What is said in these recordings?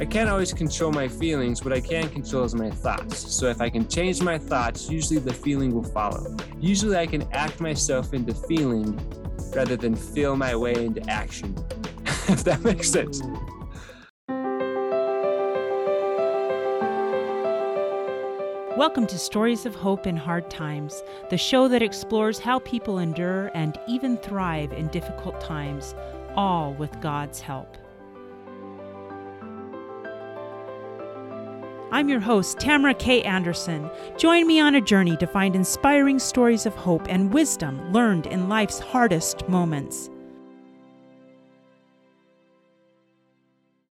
I can't always control my feelings. What I can control is my thoughts. So if I can change my thoughts, usually the feeling will follow. Usually I can act myself into feeling rather than feel my way into action. if that makes sense. Welcome to Stories of Hope in Hard Times, the show that explores how people endure and even thrive in difficult times, all with God's help. I'm your host, Tamara K. Anderson. Join me on a journey to find inspiring stories of hope and wisdom learned in life's hardest moments.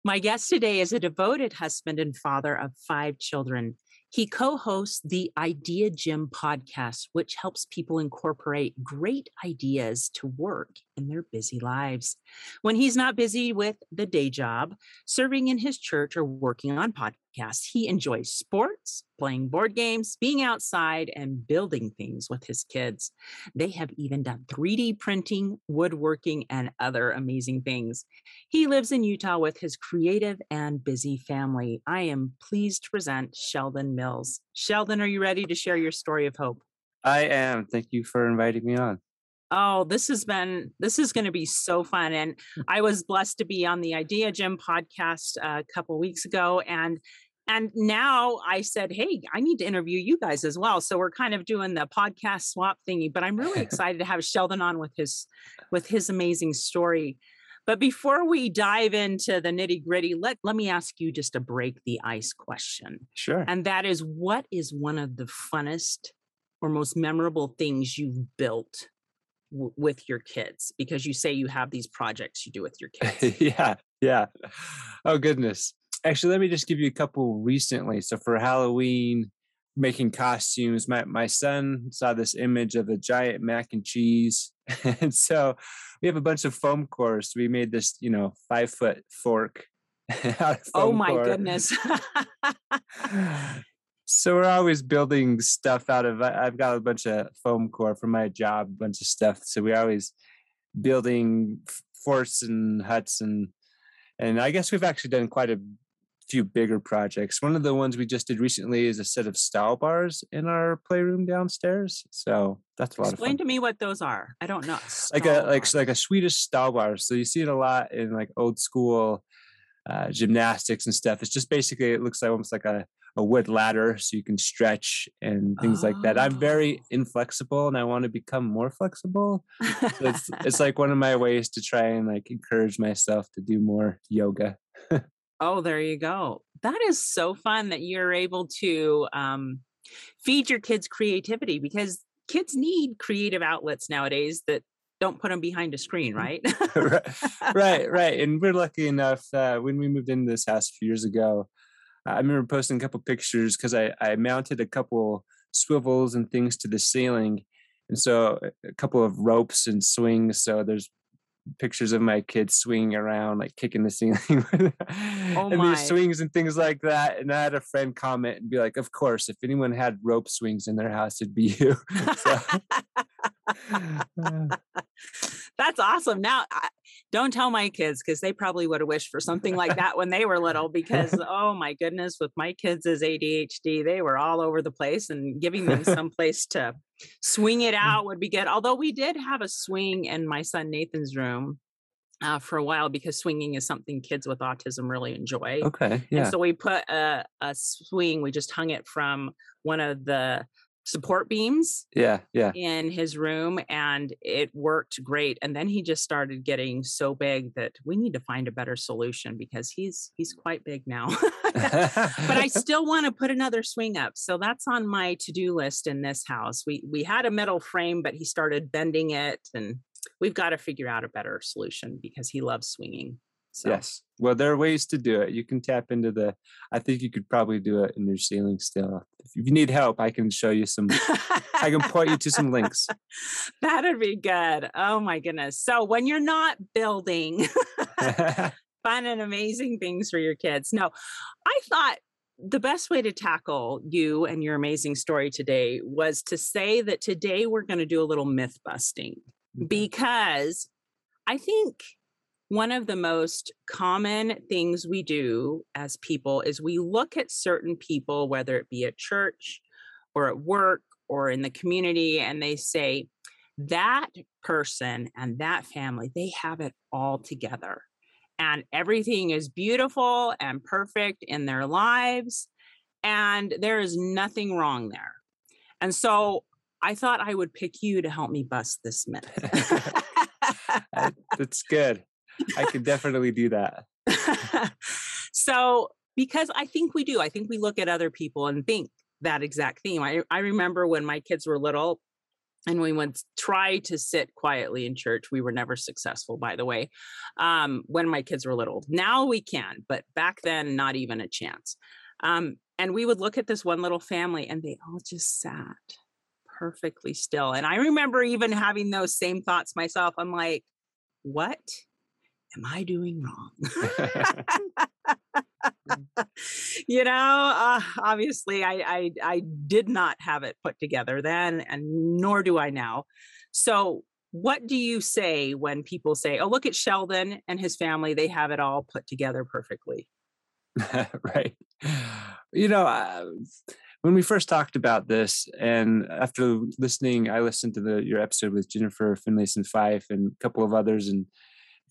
My guest today is a devoted husband and father of five children. He co hosts the Idea Gym podcast, which helps people incorporate great ideas to work in their busy lives. When he's not busy with the day job, serving in his church, or working on podcasts, he enjoys sports, playing board games, being outside, and building things with his kids. They have even done 3D printing, woodworking, and other amazing things. He lives in Utah with his creative and busy family. I am pleased to present Sheldon Mills. Sheldon, are you ready to share your story of hope? I am. Thank you for inviting me on. Oh, this has been this is going to be so fun, and hmm. I was blessed to be on the Idea Gym podcast uh, a couple weeks ago, and and now I said, hey, I need to interview you guys as well. So we're kind of doing the podcast swap thingy, but I'm really excited to have Sheldon on with his with his amazing story. But before we dive into the nitty gritty, let let me ask you just a break the ice question. Sure. And that is, what is one of the funnest or most memorable things you've built w- with your kids because you say you have these projects you do with your kids. yeah, yeah. Oh goodness. Actually, let me just give you a couple recently. So for Halloween, making costumes, my my son saw this image of a giant mac and cheese, and so we have a bunch of foam cores. We made this, you know, five foot fork. oh my core. goodness! So we're always building stuff out of i've got a bunch of foam core for my job a bunch of stuff. So we're always building forts and huts and and i guess we've actually done quite a few bigger projects. One of the ones we just did recently is a set of stall bars in our playroom downstairs. So that's a lot explain of fun. to me what those are. I don't know. Like a like like a swedish stall bar. So you see it a lot in like old school uh, gymnastics and stuff. It's just basically it looks like almost like a a wood ladder so you can stretch and things oh. like that. I'm very oh. inflexible and I want to become more flexible. So it's it's like one of my ways to try and like encourage myself to do more yoga. oh, there you go. That is so fun that you're able to um, feed your kids creativity because kids need creative outlets nowadays that don't put them behind a screen, right? right, right, right. And we're lucky enough uh, when we moved into this house a few years ago. I remember posting a couple pictures because I, I mounted a couple swivels and things to the ceiling. And so a couple of ropes and swings. So there's pictures of my kids swinging around, like kicking the ceiling, oh and my. these swings and things like that. And I had a friend comment and be like, "Of course, if anyone had rope swings in their house, it'd be you." so, That's awesome. Now, I, don't tell my kids because they probably would have wished for something like that when they were little. Because oh my goodness, with my kids as ADHD, they were all over the place, and giving them some place to swing it mm. out would be good. Although we did have a swing in my son Nathan's room uh, for a while because swinging is something kids with autism really enjoy. Okay. Yeah. And so we put a, a swing, we just hung it from one of the support beams yeah yeah. in his room and it worked great and then he just started getting so big that we need to find a better solution because he's he's quite big now. But i still want to put another swing up so that's on my to-do list in this house. We we had a metal frame but he started bending it and we've got to figure out a better solution because he loves swinging so. Yes. Well, there are ways to do it. You can tap into the. I think you could probably do it in your ceiling still. If you need help, I can show you some. I can point you to some links. That'd be good. Oh my goodness. So when you're not building fun and amazing things for your kids, no, I thought the best way to tackle you and your amazing story today was to say that today we're going to do a little myth busting because I think one of the most common things we do as people is we look at certain people, whether it be at church or at work or in the community, and they say, that person and that family, they have it all together. And everything is beautiful and perfect in their lives. And there is nothing wrong there. And so I thought I would pick you to help me bust this myth. That's good. I could definitely do that. so, because I think we do, I think we look at other people and think that exact theme. I, I remember when my kids were little and we would try to sit quietly in church. We were never successful, by the way, um, when my kids were little. Now we can, but back then, not even a chance. Um, and we would look at this one little family and they all just sat perfectly still. And I remember even having those same thoughts myself. I'm like, what am I doing wrong? you know, uh, obviously, I, I I did not have it put together then, and nor do I now. So, what do you say when people say, "Oh, look at Sheldon and his family; they have it all put together perfectly"? right. You know, uh, when we first talked about this, and after listening, I listened to the your episode with Jennifer Finlayson Fife and a couple of others, and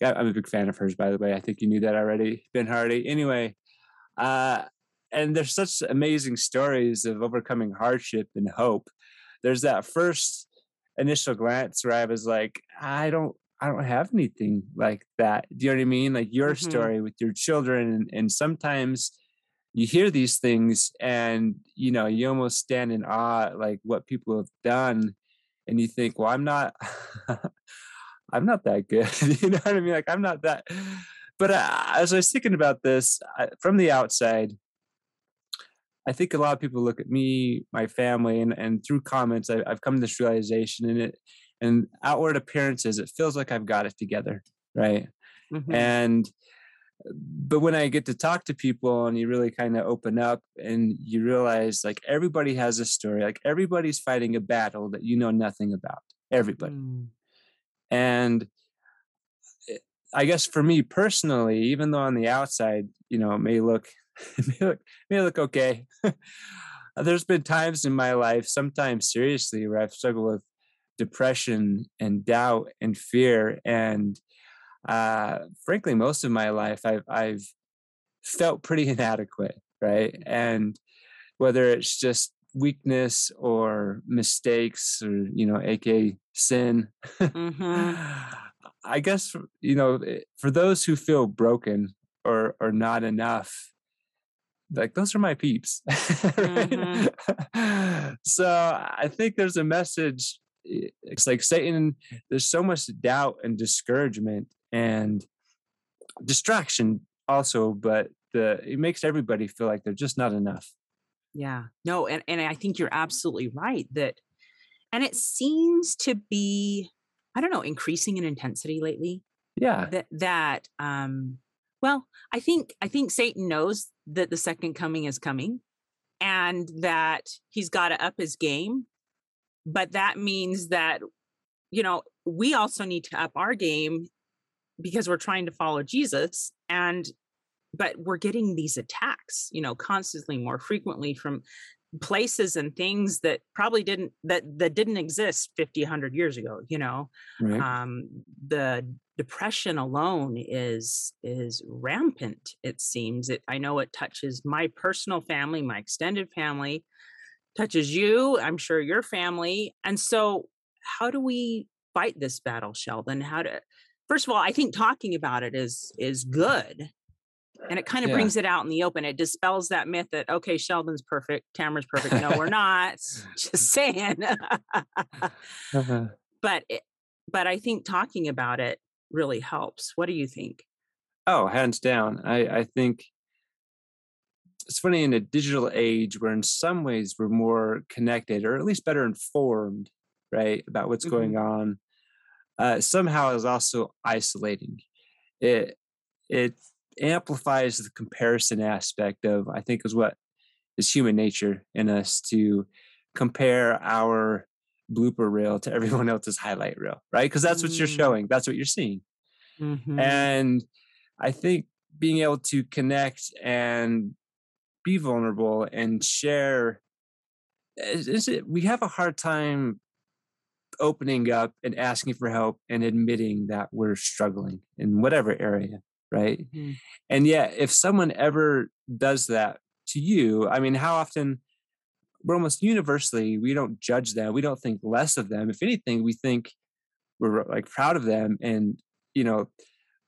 I'm a big fan of hers, by the way. I think you knew that already, Ben Hardy. Anyway, uh, and there's such amazing stories of overcoming hardship and hope. There's that first initial glance where I was like, I don't, I don't have anything like that. Do you know what I mean? Like your mm-hmm. story with your children, and, and sometimes you hear these things and you know you almost stand in awe like what people have done and you think well i'm not I'm not that good. you know what I mean? Like I'm not that. But uh, as I was thinking about this I, from the outside, I think a lot of people look at me, my family, and and through comments, I, have come to this realization, and it and outward appearances, it feels like I've got it together, right? Mm-hmm. And but when I get to talk to people and you really kind of open up and you realize like everybody has a story, like everybody's fighting a battle that you know nothing about. Everybody. Mm. And eh, I guess for me personally, even though on the outside, you know, it may look it may look, may look okay. There's been times in my life, sometimes seriously, where I've struggled with depression and doubt and fear. And uh, frankly, most of my life, I've I've felt pretty inadequate, right? And whether it's just weakness or mistakes or you know aka sin mm-hmm. i guess you know eh, for those who feel broken or or not enough like those are my peeps mm-hmm. so i think there's a message eh, it's like satan there's so much doubt and discouragement and distraction also but the it makes everybody feel like they're just not enough yeah. No, and, and I think you're absolutely right that and it seems to be, I don't know, increasing in intensity lately. Yeah. That that um well, I think I think Satan knows that the second coming is coming and that he's got to up his game. But that means that, you know, we also need to up our game because we're trying to follow Jesus. And but we're getting these attacks you know constantly more frequently from places and things that probably didn't that that didn't exist 50 100 years ago you know? Right. um the depression alone is is rampant it seems. It i know it touches my personal family my extended family touches you i'm sure your family and so how do we fight this battle sheldon? How to first of all i think talking about it is is good and it kind of yeah. brings it out in the open. It dispels that myth that okay, Sheldon's perfect, Tamara's perfect. No, we're not. Just saying. uh-huh. But it, but I think talking about it really helps. What do you think? Oh, hands down. I I think it's funny in a digital age where in some ways we're more connected or at least better informed, right, about what's mm-hmm. going on. Uh, somehow is also isolating. It it amplifies the comparison aspect of i think is what is human nature in us to compare our blooper reel to everyone else's highlight reel right because that's what you're mm. showing that's what you're seeing Mm-hmm. And I think being able to connect and be vulnerable and share is, is it we have a hard time opening up and asking for help and admitting that we're struggling in whatever area right? Mm-hmm. and yet if someone ever does that to you i mean how often we're almost universally we don't judge them we don't think less of them. If anything we think we're like proud of them and you know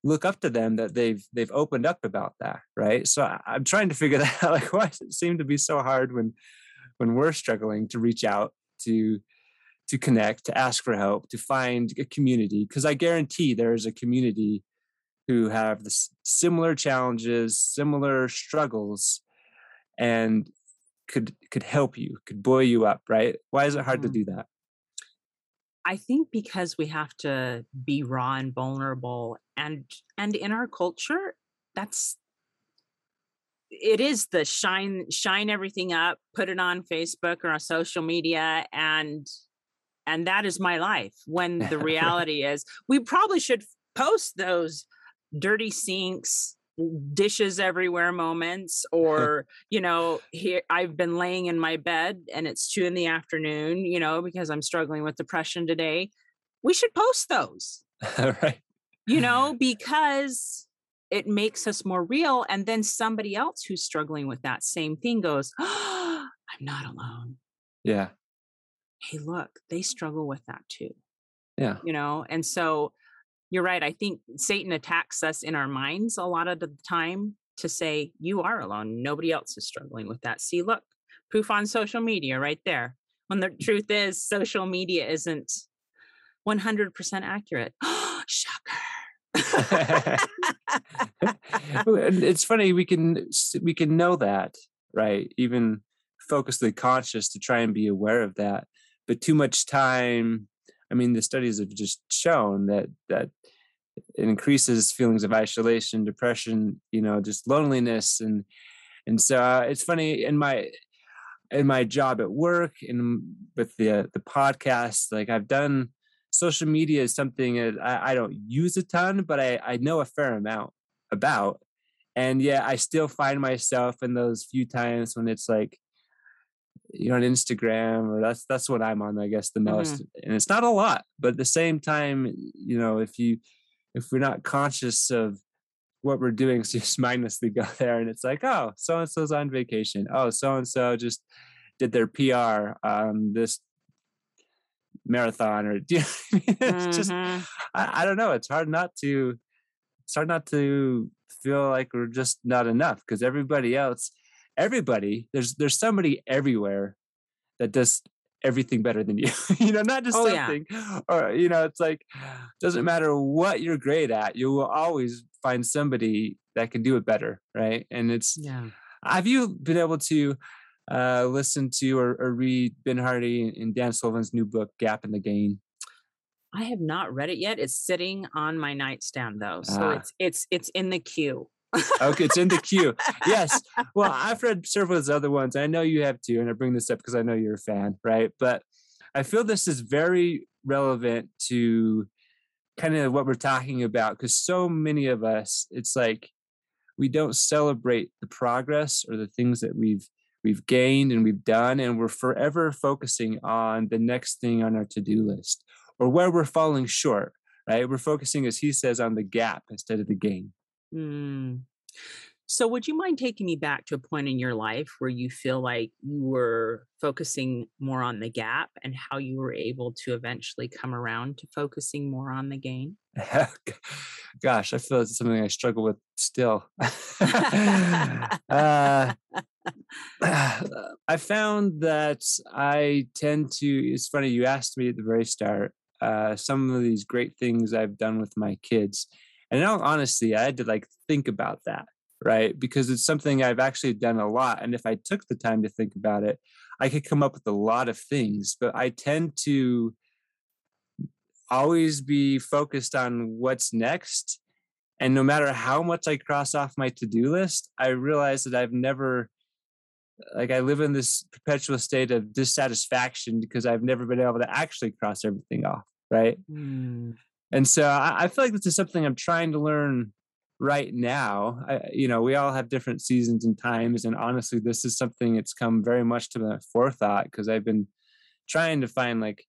look up to them that they've they've opened up about that right? So I, i'm trying to figure that out like why does it seem to be so hard when when we're struggling to reach out to to connect to ask for help to find a community? Because i guarantee there's a community who have this similar challenges similar struggles and could could help you could buoy you up right why is it hard mm-hmm. to do that I think because we have to be raw and vulnerable and and in our culture that's it is the shine shine everything up put it on facebook or on social media and and that is my life when the reality is we probably should post those dirty sinks dishes everywhere moments uh-huh. or you know here i've been laying in my bed and it's two in the afternoon you know because i'm struggling with depression today. We should post those. Right. You know because it makes us more real and then somebody else who's struggling with that same thing goes oh, i'm not alone. Yeah. Hey look they struggle with that too. Yeah. You know and so you're right. I think Satan attacks us in our minds a lot of the time to say, you are alone. Nobody else is struggling with that. See, look, proof on social media right there. When the mm. truth is, social media isn't 100% accurate. Shocker. it's funny we can we can know that right even focusedly conscious to try and be aware of that but too much time I mean, the studies have just shown that that it increases feelings of isolation, depression, you know, just loneliness, and and so uh, it's funny in my in my job at work and with the the podcast, like I've done social media is something that I, I don't use a ton, but I I know a fair amount about, and yet I still find myself in those few times when it's like you know on instagram or that's that's what i'm on i guess the most mm-hmm. and it's not a lot but at the same time you know if you if we're not conscious of what we're doing so just mindlessly go there and it's like oh so and so's on vacation oh so and so just did their pr um this marathon or you know I mean? it's mm-hmm. just I, I don't know it's hard not to it's hard not to feel like we're just not enough because everybody else everybody there's there's somebody everywhere that does everything better than you you know not just oh, something yeah. or you know it's like doesn't matter what you're great at you will always find somebody that can do it better right and it's yeah have you been able to uh listen to or, or read ben hardy and dan sullivan's new book gap in the gain I have not read it yet. It's sitting on my nightstand though, so ah. it's it's it's in the queue okay, it's in the queue. Yes. Well, I've read several of other ones. I know you have too, and I bring this up because I know you're a fan, right? But I feel this is very relevant to kind of what we're talking about because so many of us, it's like we don't celebrate the progress or the things that we've we've gained and we've done, and we're forever focusing on the next thing on our to-do list or where we're falling short. Right? We're focusing, as he says, on the gap instead of the gain. Mm. So, would you mind taking me back to a point in your life where you feel like you were focusing more on the gap and how you were able to eventually come around to focusing more on the gain? Gosh, I feel it's something I struggle with still. uh, I found that I tend to, it's funny, you asked me at the very start uh, some of these great things I've done with my kids. And in all honesty, I had to like think about that, right? Because it's something I've actually done a lot. And if I took the time to think about it, I could come up with a lot of things. But I tend to always be focused on what's next. And no matter how much I cross off my to do list, I realize that I've never, like, I live in this perpetual state of dissatisfaction because I've never been able to actually cross everything off. Right. Mm. And so I, I, feel like this is something I'm trying to learn right now. I, you know, we all have different seasons and times, and honestly, this is something that's come very much to my forethought because I've been trying to find like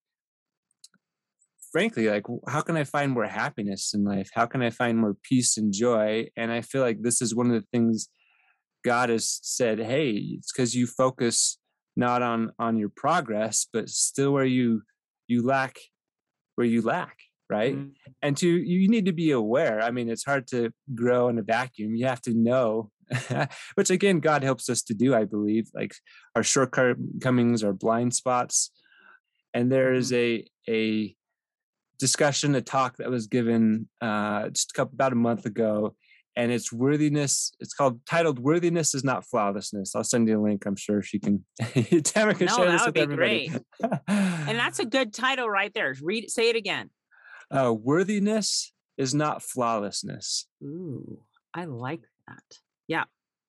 frankly like how can i find more happiness in life? How can i find more peace and joy? And i feel like this is one of the things god has said hey it's because you focus not on on your progress but still where you you lack where you lack right mm-hmm. and to you need to be aware i mean it's hard to grow in a vacuum you have to know which again god helps us to do i believe like our shortcomings our blind spots and there is mm-hmm. a a discussion a talk that was given uh just a couple, about a month ago and it's worthiness. It's called titled "Worthiness is Not Flawlessness." I'll send you a link. I'm sure she can. Tamara can no, share this with be everybody. Great. and that's a good title right there. Read, say it again. Uh, worthiness is not flawlessness. Ooh, I like that. Yeah.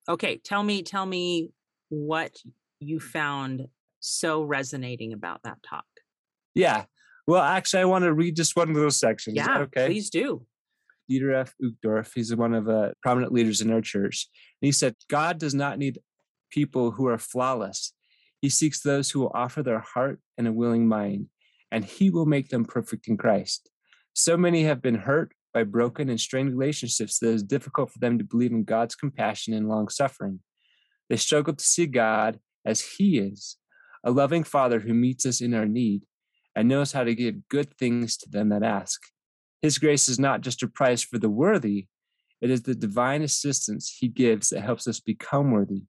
Okay. Tell me. Tell me what you found so resonating about that talk. Yeah. Well, actually, I want to read just one of those sections. Yeah. Okay. Please do. Dieter F. Uchtdorf. He's one of the prominent leaders in our church. And he said, God does not need people who are flawless. He seeks those who will offer their heart and a willing mind, and he will make them perfect in Christ. So many have been hurt by broken and strained relationships that it is difficult for them to believe in God's compassion and long suffering. They struggle to see God as He is, a loving Father who meets us in our need and knows how to give good things to them that ask. His grace is not just a prize for the worthy, it is the divine assistance he gives that helps us become worthy.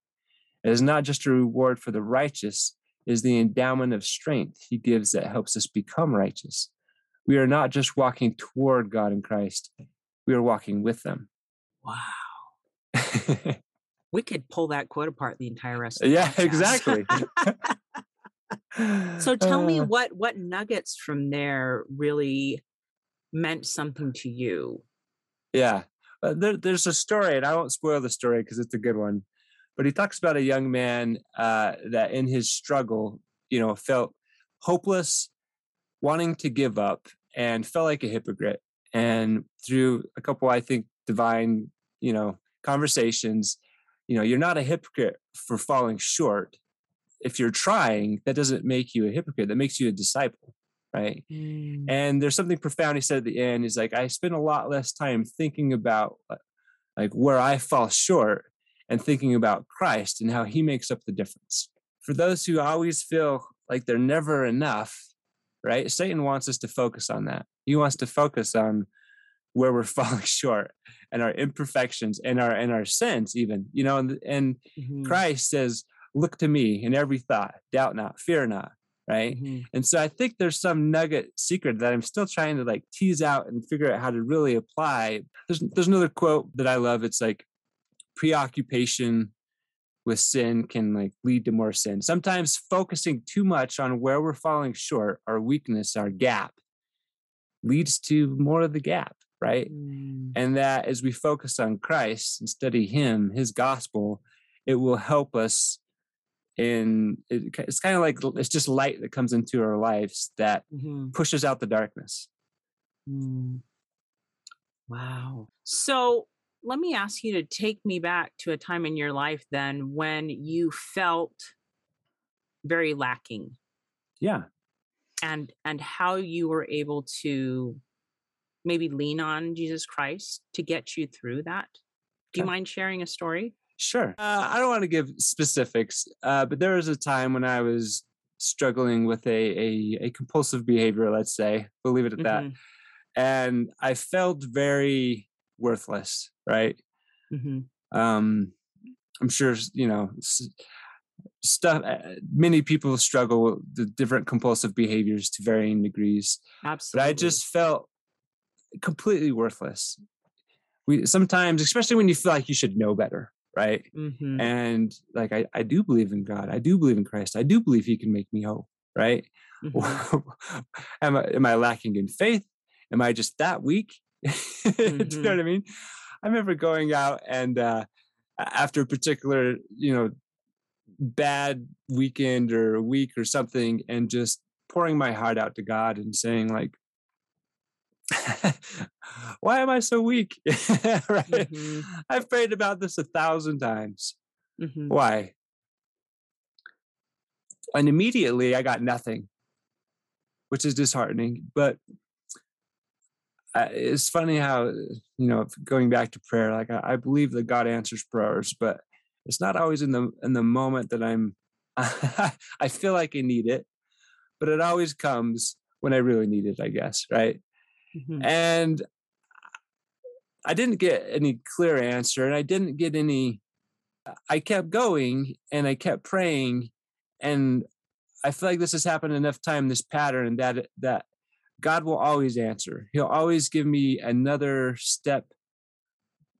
It is not just a reward for the righteous, it is the endowment of strength he gives that helps us become righteous. We are not just walking toward God in Christ, we are walking with them. Wow. we could pull that quote apart the entire rest of the Yeah, exactly. so tell me uh. what what nuggets from there really meant something to you. Yeah. Uh, there, there's a story, and I won't spoil the story because it's a good one. But he talks about a young man uh, that in his struggle, you know, felt hopeless, wanting to give up, and felt like a hypocrite. And through a couple, I think, divine, you know, conversations, you know, you're not a hypocrite for falling short. If you're trying, that doesn't make you a hypocrite. That makes you a disciple right mm. and there's something profound he said at the end he's like i spend a lot less time thinking about uh, like where i fall short and thinking about christ and how he makes up the difference for those who always feel like they're never enough right? Satan wants us to focus on that. He wants to focus on where we're falling short and our imperfections and our and our sins even you know and, and mm-hmm. christ says look to me in every thought doubt not fear not right? Mm-hmm. and so i think there's some nugget secret that i'm still trying to like tease out and figure out how to really apply. There's there's another quote that i love. It's like preoccupation with sin can like lead to more sin sometimes focusing too much on where we're falling short our weakness our gap leads to more of the gap right mm. and that as we focus on christ and study him his gospel it will help us and it, it's kind of like it's just light that comes into our lives that mm-hmm. pushes out the darkness mm. wow so let me ask you to take me back to a time in your life then when you felt very lacking yeah and and how you were able to maybe lean on jesus christ to get you through that do you mind sharing a story Sure. Uh, I don't want to give specifics, uh, but there was a time when I was struggling with a, a, a compulsive behavior, let's say, we'll leave it at mm-hmm. that. And I felt very worthless, right? Mm-hmm. Um, I'm sure, you know, stuff, uh, many people struggle with the different compulsive behaviors to varying degrees. Absolutely. But I just felt completely worthless. We sometimes, especially when you feel like you should know better, right mm-hmm. and like I, I do believe in god i do believe in christ i do believe he can make me whole right mm-hmm. am, I, am i lacking in faith am i just that weak mm-hmm. do you know mm-hmm. what i mean i remember going out and uh after a particular you know bad weekend or week or something and just pouring my heart out to god and saying like Why am I so weak? right? Mm-hmm. I've prayed about this a thousand times. Mm-hmm. Why? And immediately I got nothing, which is disheartening. But it's funny how, you know, going back to prayer, like I, I believe that God answers prayers, but it's not always in the in the moment that I'm I feel like I need it, but it always comes when I really need it, I guess, right? Mm-hmm. And I didn't get any clear answer and I didn't get any I kept going and I kept praying and I feel like this has happened enough time this pattern that that God will always answer. He'll always give me another step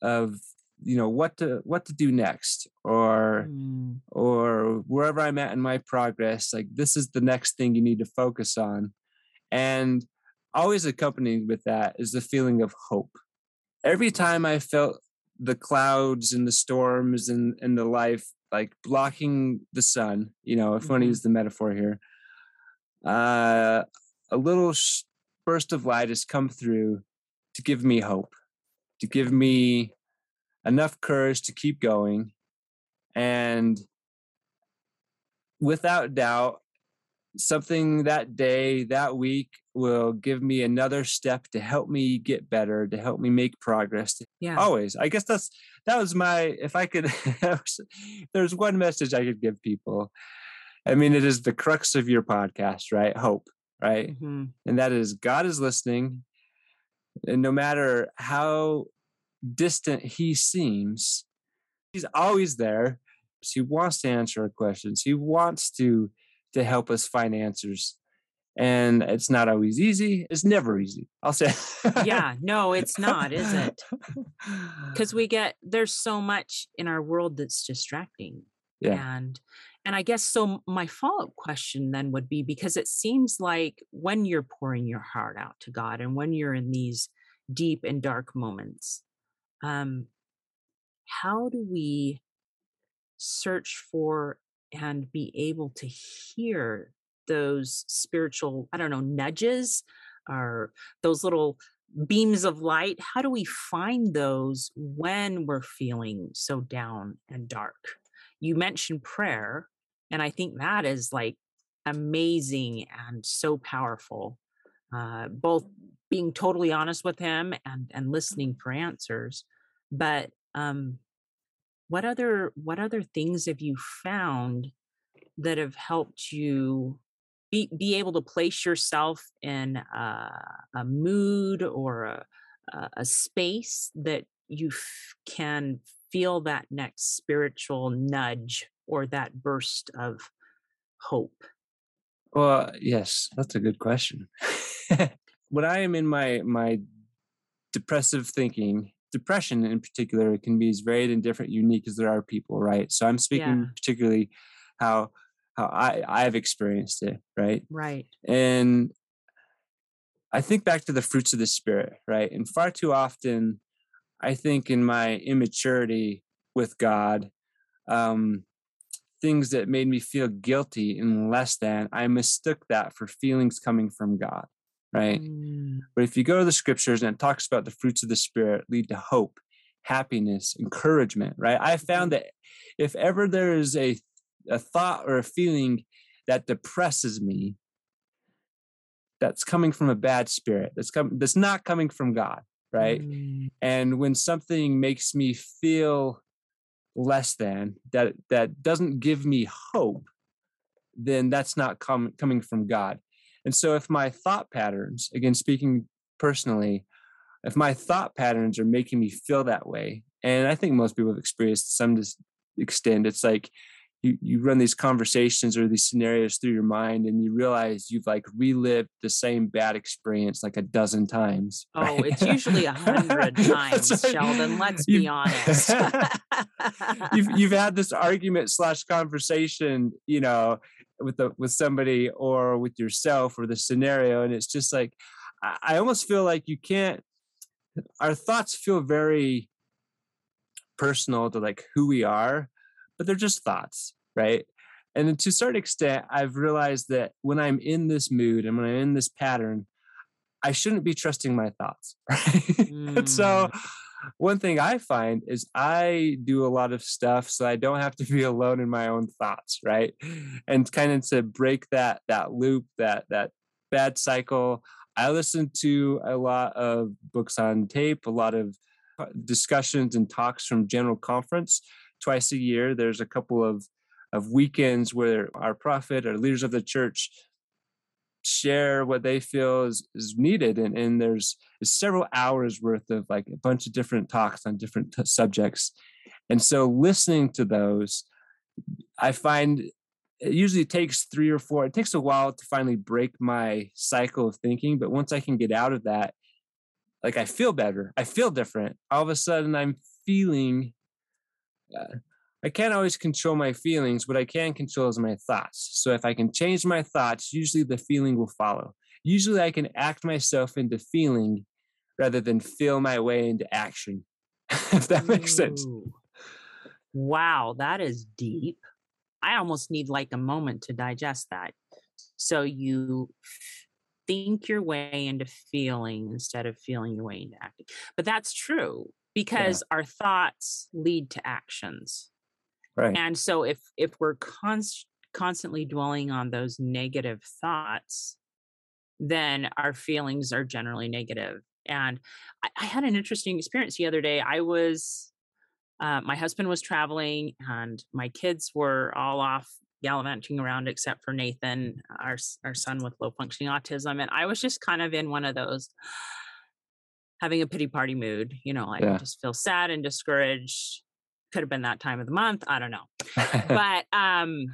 of you know what to what to do next or mm. or wherever i'm at in my progress like this is the next thing you need to focus on and always accompanied with that is the feeling of hope every time i felt the clouds and the storms and and the life like blocking the sun you know if mm-hmm. want to use the metaphor here uh a little burst of light has come through to give me hope to give me enough courage to keep going and without doubt something that day that week will give me another step to help me get better to help me make progress. Yeah. Always. I guess that's that was my if i could there's one message i could give people. I mean it is the crux of your podcast right? Hope right mm-hmm. and that is god is listening and no matter how distant he seems, he's always there. He wants to answer our questions. He wants to to help us find answers. And it's not always easy. It's never easy. I'll say. yeah, no, it's not, is it? Because we get there's so much in our world that's distracting. Yeah. And and I guess so my follow-up question then would be because it seems like when you're pouring your heart out to God and when you're in these deep and dark moments, um, how do we search for and be able to hear those spiritual, I don't know, nudges or those little beams of light? How do we find those when we're feeling so down and dark? You mentioned prayer, and I think that is like amazing and so powerful. Uh, both being totally honest with him and and listening for answers but um what other what other things have you found that have helped you be be able to place yourself in a, a mood or a, a space that you f- can feel that next spiritual nudge or that burst of hope well yes that's a good question when I am in my my depressive thinking, depression in particular can be as varied and different, unique as there are people, right? So I'm speaking yeah. particularly how how I I've experienced it, right? Right. And I think back to the fruits of the spirit, right? And far too often, I think in my immaturity with God, um, things that made me feel guilty and less than, I mistook that for feelings coming from God right? Mm. But if you go to the scriptures and it talks about the fruits of the spirit lead to hope, happiness, encouragement, right? I found mm-hmm. that if ever there is a a thought or a feeling that depresses me, that's coming from a bad spirit. That's come that's not coming from God, right? Mm. And when something makes me feel less than that that doesn't give me hope, then that's not com- coming from God. And so if my thought patterns, again, speaking personally, if my thought patterns are making me feel that way, and I think most people have experienced to some extent, it's like you, you run these conversations or these scenarios through your mind and you realize you've like relived the same bad experience like a dozen times. Oh, right? Oh, it's usually a hundred times, right. Sheldon. Let's be honest. you've you've had this argument slash conversation, you know, with the with somebody or with yourself or the scenario and it's just like I, I almost feel like you can't our thoughts feel very personal to like who we are but they're just thoughts right and to a certain extent i've realized that when i'm in this mood and when i'm in this pattern I shouldn't be trusting my thoughts. Right? Mm. so one thing I find is I do a lot of stuff so I don't have to be alone in my own thoughts, right? And kind of to break that that loop, that that bad cycle. I listen to a lot of books on tape, a lot of uh, discussions and talks from General Conference twice a year. There's a couple of of weekends where our prophet or leaders of the church share what they feel is, is needed and, and there's several hours worth of like a bunch of different talks on different t- subjects and so listening to those i find it usually takes three or four it takes a while to finally break my cycle of thinking but once i can get out of that like i feel better i feel different all of a sudden i'm feeling I can't always control my feelings. What I can control is my thoughts. So if I can change my thoughts, usually the feeling will follow. Usually I can act myself into feeling rather than feel my way into action. if that makes sense. Wow, that is deep. I almost need like a moment to digest that. So you think your way into feeling instead of feeling your way into acting. But that's true because yeah. our thoughts lead to actions. Right. And so if if we're const- constantly dwelling on those negative thoughts, then our feelings are generally negative. And I, I had an interesting experience the other day. I was uh, my husband was traveling and my kids were all off gallivanting around except for Nathan, our our son with low functioning autism, and I was just kind of in one of those having a pity party mood. You know, I yeah. just feel sad and discouraged could have been that time of the month i don't know but um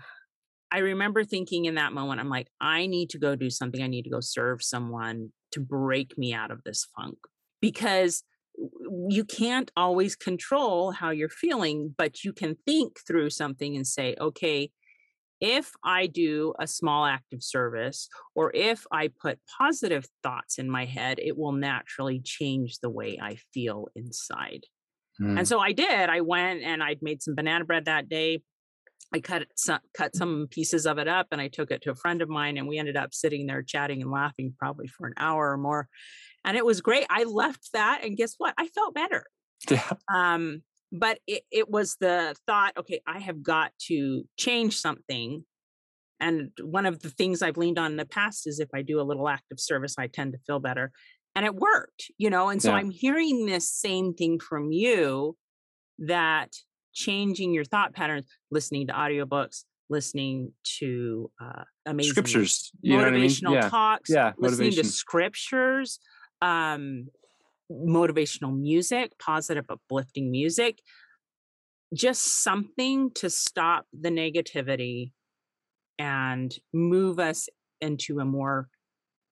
i remember thinking in that moment i'm like i need to go do something i need to go serve someone to break me out of this funk because you can't always control how you're feeling but you can think through something and say okay if I do a small act of service or if I put positive thoughts in my head, it will naturally change the way I feel inside. Mm. And so I did. I went and I'd made some banana bread that day. I cut some, cut some pieces of it up and I took it to a friend of mine and we ended up sitting there chatting and laughing probably for an hour or more. And it was great. I left that and guess what? I felt better. Yeah. Um, but it, it was the thought, okay, I have got to change something. And one of the things I've leaned on in the past is if I do a little act of service, I tend to feel better and it worked you know and so yeah. i'm hearing this same thing from you that changing your thought patterns listening to audiobooks listening to uh amazing scriptures you motivational I mean? yeah. talks yeah listening to scriptures um motivational music positive uplifting music just something to stop the negativity and move us into a more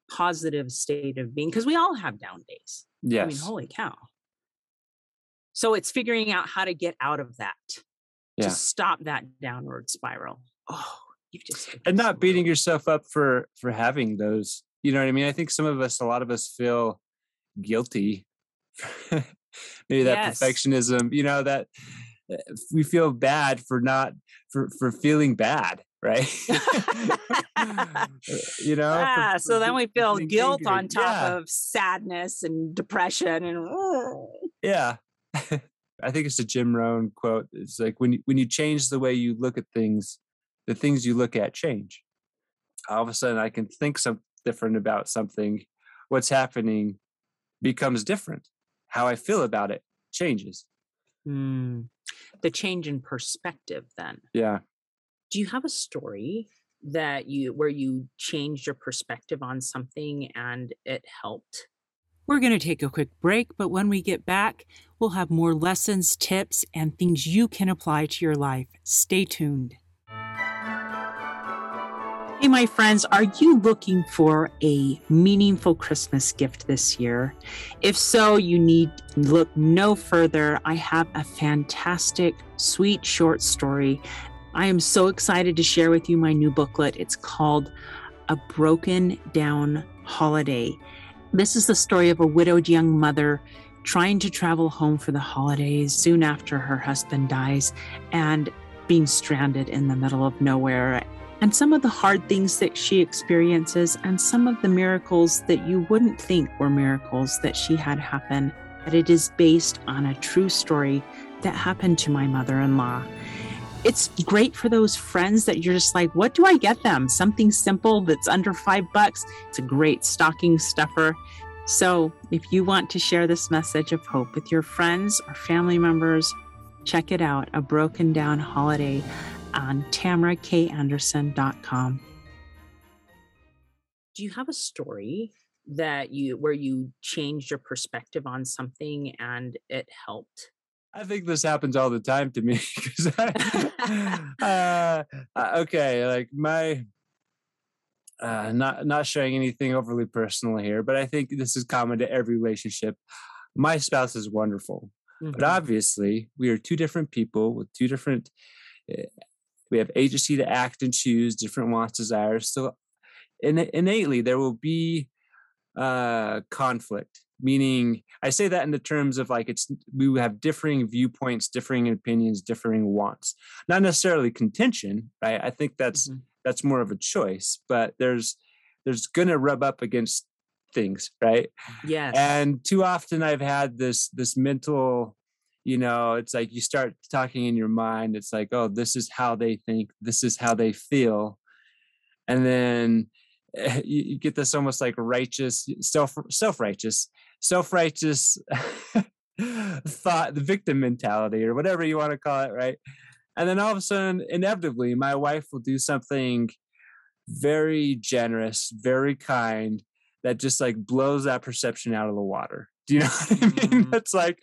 positive state of being because we all have down days. Yes. I mean, holy cow. So it's figuring out how to get out of that yeah. to stop that downward spiral. Oh, you've just and not beating yourself up for for having those. You know what I mean? I think some of us, a lot of us, feel guilty. Maybe that yes. perfectionism. You know that eh, we feel bad for not for for feeling bad right? you know? Yeah, for, so then we feel guilt angry. on top yeah. of sadness and depression and yeah. I think it's a Jim Rohn quote. It's like when you, when you change the way you look at things, the things you look at change. All of a sudden, I can think some different about something. What's happening becomes different. How I feel about it changes. Mm. The change in perspective, then. Yeah do you have a story that you where you changed your perspective on something and it helped we're going to take a quick break but when we get back we'll have more lessons tips and things you can apply to your life stay tuned Hey, my friends, are you looking for a meaningful Christmas gift this year? If so, you need look no further. I have a fantastic, sweet short story I am so excited to share with you my new booklet. It's called A Broken Down Holiday. This is the story of a widowed young mother trying to travel home for the holidays soon after her husband dies and being stranded in the middle of nowhere. And some of the hard things that she experiences, and some of the miracles that you wouldn't think were miracles that she had happen. That it is based on a true story that happened to my mother in law. It's great for those friends that you're just like, what do I get them? Something simple that's under five bucks. It's a great stocking stuffer. So, if you want to share this message of hope with your friends or family members, check it out A Broken Down Holiday on tamarakanderson.com. Do you have a story that you where you changed your perspective on something and it helped? I think this happens all the time to me because uh, okay, like my uh, not not sharing anything overly personal here, but I think this is common to every relationship. My spouse is wonderful, mm-hmm. but obviously we are two different people with two different uh, we have agency to act and choose different wants desires. So in, innately there will be uh, conflict meaning i say that in the terms of like it's we have differing viewpoints differing opinions differing wants. Not necessarily contention right? I think that's mm-hmm. that's more of a choice but there's there's gonna rub up against things right? Yes. And too often i've had this this mental you know it's like you start talking in your mind it's like oh this is how they think this is how they feel and then eh, you, you get this almost like righteous self self-righteous self-righteous thought the victim mentality or whatever you want to call it right? And then all of a sudden inevitably my wife will do something very generous very kind that just like blows that perception out of the water do you know what I mean? Mm-hmm. It's like,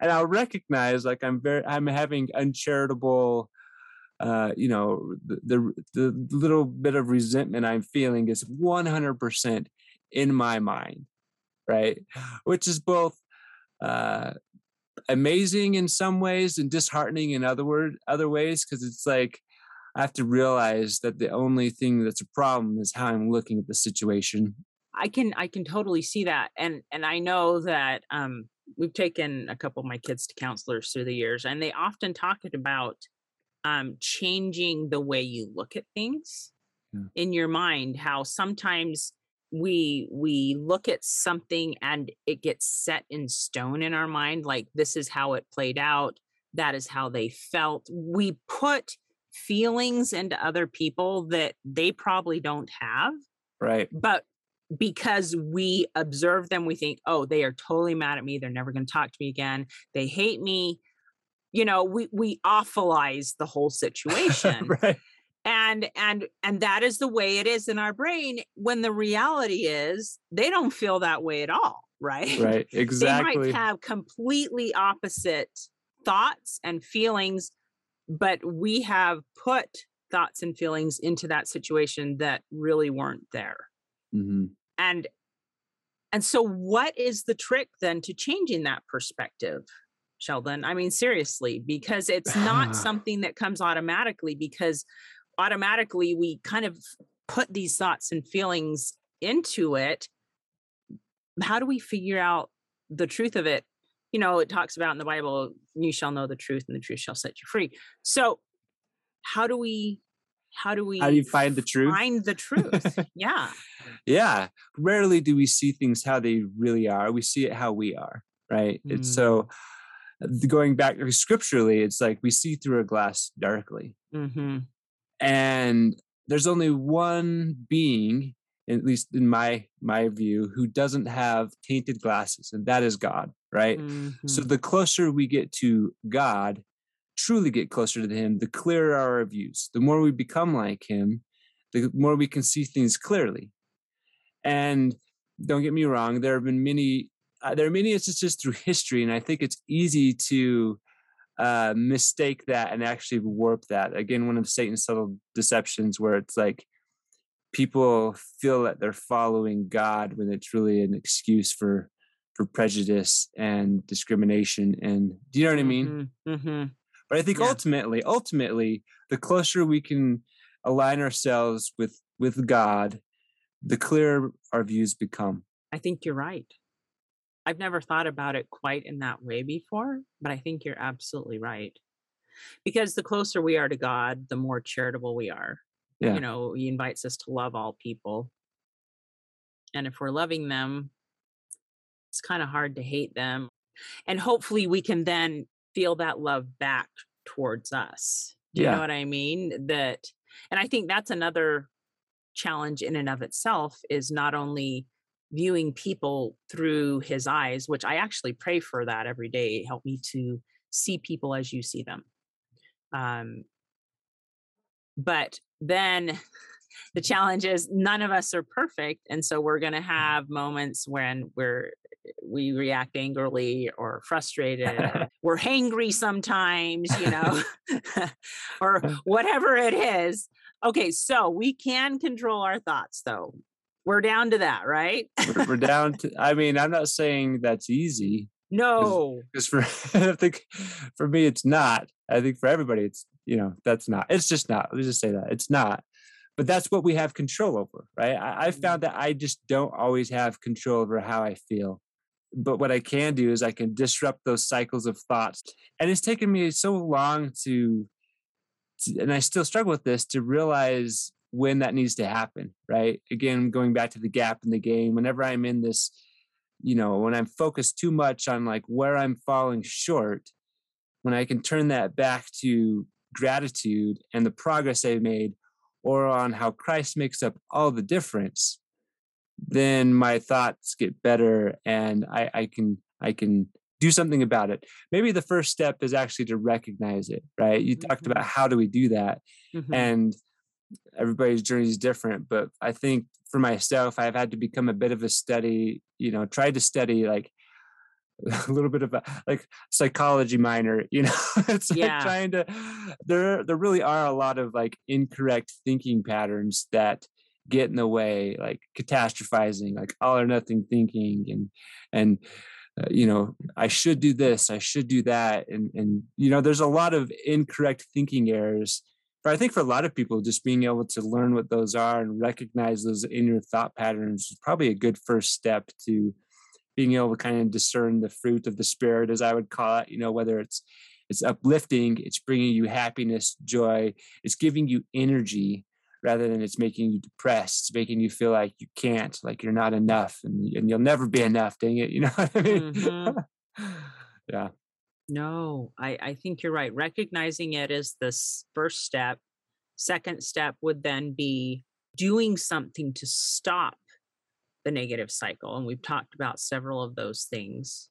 and I'll recognize like I'm very, I'm having uncharitable, uh, you know, the, the, the little bit of resentment I'm feeling is 100% in my mind, right? Which is both uh, amazing in some ways and disheartening in other word other ways because it's like I have to realize that the only thing that's a problem is how I'm looking at the situation I can I can totally see that, and and I know that um, we've taken a couple of my kids to counselors through the years, and they often talk about um, changing the way you look at things yeah. in your mind. How sometimes we we look at something and it gets set in stone in our mind, like this is how it played out, that is how they felt. We put feelings into other people that they probably don't have right but because we observe them, we think, oh, they are totally mad at me. They're never going to talk to me again. They hate me. You know, we we awfulize the whole situation. right. And and and that is the way it is in our brain when the reality is they don't feel that way at all, right? Right. Exactly. they might have completely opposite thoughts and feelings, but we have put thoughts and feelings into that situation that really weren't there. Mm-hmm and and so what is the trick then to changing that perspective sheldon? I mean seriously because it's not something that comes automatically because automatically we kind of put these thoughts and feelings into it. How do we figure out the truth of it? You know it talks about in the bible you shall know the truth and the truth shall set you free. So how do we how do we how do you find the truth find the truth yeah yeah rarely do we see things how they really are we see it how we are right mm. it's so going back scripturally it's like we see through a glass darkly mm-hmm. and there's only one being at least in my my view who doesn't have tainted glasses and that is god right mm-hmm. so the closer we get to god truly get closer to him, the clearer our views. The more we become like him, the more we can see things clearly. And don't get me wrong, there have been many uh, there are many instances through history, and I think it's easy to uh, mistake that and actually warp that. Again, one of Satan's subtle deceptions, where it's like people feel that they're following God when it's really an excuse for for prejudice and discrimination. And do you know what I mean? Mm-hmm. But I think yeah. ultimately, ultimately, the closer we can align ourselves with with God, the clearer our views become. I think you're right. I've never thought about it quite in that way before, but I think you're absolutely right. Because the closer we are to God, the more charitable we are. Yeah. You know, he invites us to love all people. And if we're loving them, it's kind of hard to hate them. And hopefully we can then feel that love back towards us. Do you Yeah. know what I mean? That, and I think that's another challenge in and of itself is not only viewing people through his eyes, which I actually pray for that every day. Help me to see people as you see them. Um, but then the challenge is none of us are perfect and so we're going to have moments when we're we react angrily or frustrated or we're hangry sometimes you know or whatever it is okay so we can control our thoughts though we're down to that right we're, we're down to. I mean, I'm not saying that's easy no because for I think for me it's not. I think for everybody it's you know that's not. It's just not. Let's just say that it's not. But that's what we have control over, right? I, I mm-hmm. found that I just don't always have control over how I feel. But what I can do is I can disrupt those cycles of thoughts. And it's taken me so long to, to and I still struggle with this to realize when that needs to happen, right? Again, going back to the gap in the gain, whenever I'm in this, you know, when I'm focused too much on like where I'm falling short, when I can turn that back to gratitude and the progress I've made, or on how Christ makes up all the difference, then my thoughts get better and I, I can I can do something about it. Maybe the first step is actually to recognize it, right? You talked Mhm. about how do we do that? Mhm. and everybody's journey is different but i think for myself i've had to become a bit of a study you know tried to study like a little bit of a like psychology minor you know it's like Yeah. trying to there there really are a lot of like incorrect thinking patterns that get in the way like catastrophizing like all or nothing thinking and and uh, you know i should do this i should do that and and you know there's a lot of incorrect thinking errors but I think for a lot of people, just being able to learn what those are and recognize those inner thought patterns is probably a good first step to being able to kind of discern the fruit of the spirit, as I would call it. You know, whether it's it's uplifting, it's bringing you happiness, joy, it's giving you energy rather than it's making you depressed. It's making you feel like you can't, like you're not enough, and and you'll never be enough. Dang it, you know what I mean? Mhm. yeah, No, I, I think you're right. Recognizing it is the first step. Second step would then be doing something to stop the negative cycle. And we've talked about several of those things.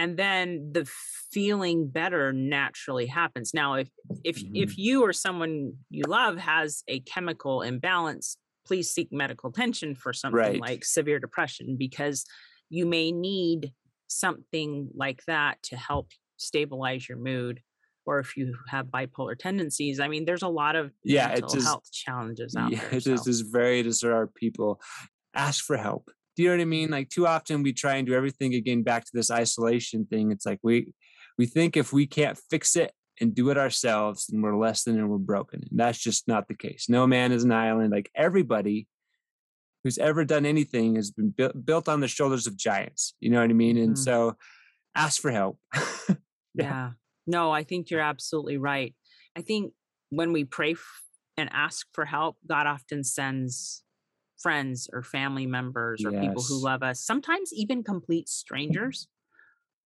And then the feeling better naturally happens. Now, if if if mm-hmm. you or someone you love has a chemical imbalance, please seek medical attention for something Right. like severe depression because you may need something like that to help stabilize your mood or if you have bipolar tendencies i mean there's a lot of Yeah, mental just- health challenges out yeah, there it is so. just very to our people ask for help. Do you know what i mean? Like too often we try and do everything again back to this isolation thing. It's like we we think if we can't fix it and do it ourselves then we're less than and we're broken. And that's just not the case. No man is an island. Like everybody who's ever done anything has been built built on the shoulders of giants. You know what i mean? And Mhm. so ask for help. Yeah. yeah. No i think you're absolutely right. I think when we pray f- and ask for help god often sends friends or family members or people who love us sometimes even complete strangers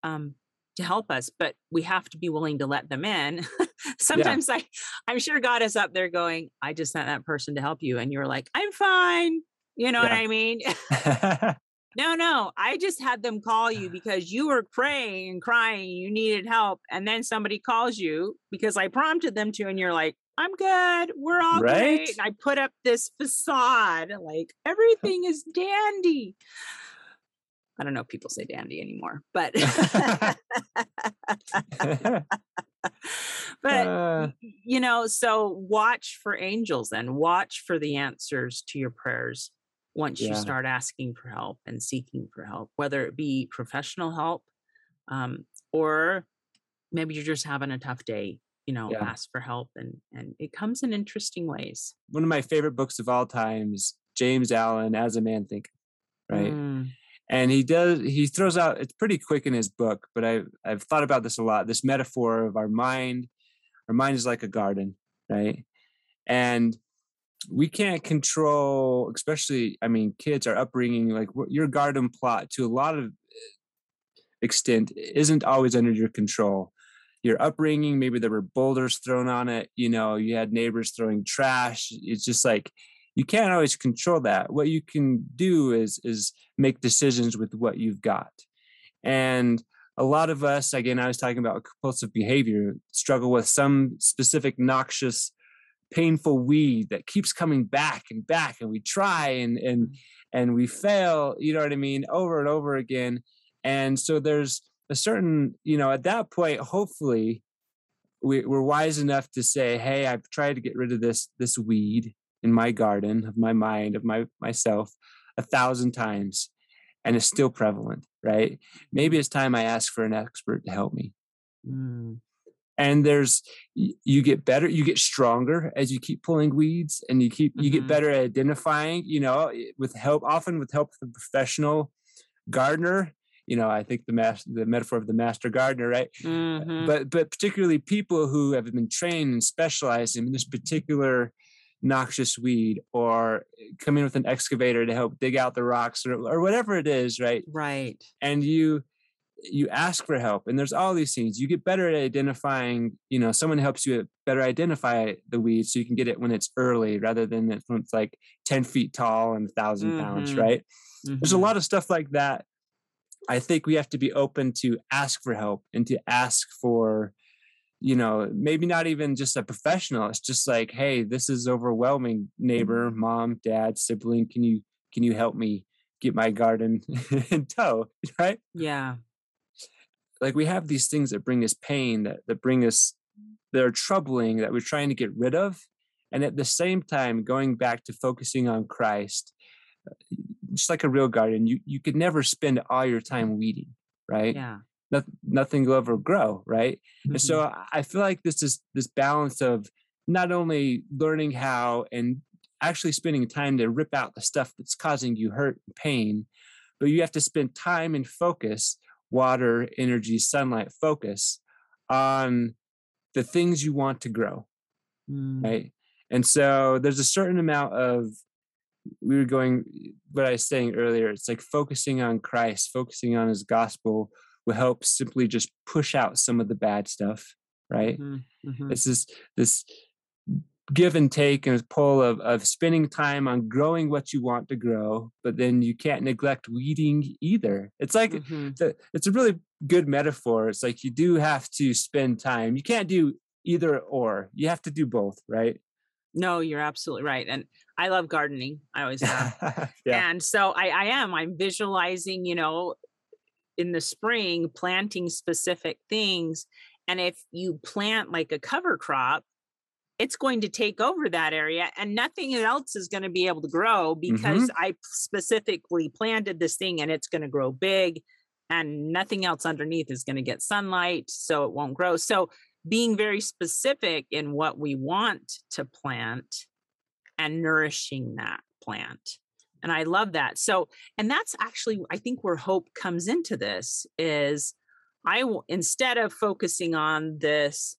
um to help us but we have to be willing to let them in. Sometimes i i'm sure god is up there going i just sent that person to help you and you're like i'm fine. You know what i mean? No no i just had them call you because you were praying and crying you needed help and then somebody calls you because i prompted them to and you're like i'm good we're all Right? great and i put up this facade like everything is dandy. I don't know if people say dandy anymore but but Uh, you know so watch for angels and watch for the answers to your prayers once you start asking for help and seeking for help whether it be professional help um, or maybe you're just having a tough day you know Yeah. ask for help and and it comes in interesting ways one of my favorite books of all times james allen as a man thinketh right Mm, and he does he throws out it's pretty quick in his book but i i've thought about this a lot this metaphor of our mind our mind is like a garden right and we can't control, especially, I mean, kids are upbringing, like your garden plot to a lot of extent isn't always under your control. Your upbringing, maybe there were boulders thrown on it, you know, you had neighbors throwing trash. It's just like you can't always control that. What you can do is is make decisions with what you've got. And a lot of us, again, I was talking about compulsive behavior, struggle with some specific noxious, painful weed that keeps coming back and back, and we try and and mm. and we fail. You know what I mean, over and over again and so there's a certain, you know, at that point, hopefully we, we're wise enough to say, hey, I've tried to get rid of this this weed in my garden of my mind, of my myself a thousand times and it's still prevalent, right? Maybe it's time I ask for an expert to help me. Mm. And there's you get better, you get stronger as you keep pulling weeds and you keep mm-hmm. you get mm-hmm. better at identifying, you know, with help, often with help of a professional gardener you know i think the master the metaphor of the master gardener right mm-hmm. but but particularly people who have been trained and specialized in this particular noxious weed or come in with an excavator to help dig out the rocks or, or whatever it is right right and you you ask for help and there's all these things you get better at identifying you know someone helps you better identify the weed so you can get it when it's early rather than when it's like 10 feet tall and a 1000 mm-hmm. pounds right mm-hmm. there's a mm-hmm. lot of stuff like that I think we have to be open to ask for help and to ask for, you know, maybe not even just a professional. It's just like, hey, this is overwhelming, neighbor, mm-hmm. mom, dad, sibling. Can you can you help me get my garden in tow? Right? Yeah. Like we have these things that bring us pain, that, that bring us that are troubling, that we're trying to get rid of. And at the same time, going back to focusing on Christ just like a real garden, you you could never spend all your time weeding, right? Yeah. No, nothing will ever grow, right? Mm-hmm. And so I feel like this is this balance of not only learning how and actually spending time to rip out the stuff that's causing you hurt and pain, but you have to spend time and focus, water, energy, sunlight, focus on the things you want to grow, mm. right? And so there's a certain amount of we were going what I was saying earlier, it's like focusing on Christ, focusing on his gospel will help simply just push out some of the bad stuff, right? Mm-hmm, mm-hmm. It's this this give and take and pull of of spending time on growing what you want to grow, but then you can't neglect weeding either. It's like mm-hmm. it's, it's a really good metaphor. It's like you do have to spend time. You can't do either or. You have to do both, right? No, you're absolutely right. And I love gardening. I always have. yeah. And so I, I am. I'm visualizing, you know, in the spring, planting specific things. And if you plant like a cover crop, it's going to take over that area and nothing else is going to be able to grow because mm-hmm. I specifically planted this thing and it's going to grow big and nothing else underneath is going to get sunlight. So it won't grow. So being very specific in what we want to plant and nourishing that plant and i love that so and that's actually i think where hope comes into this is i will instead of focusing on this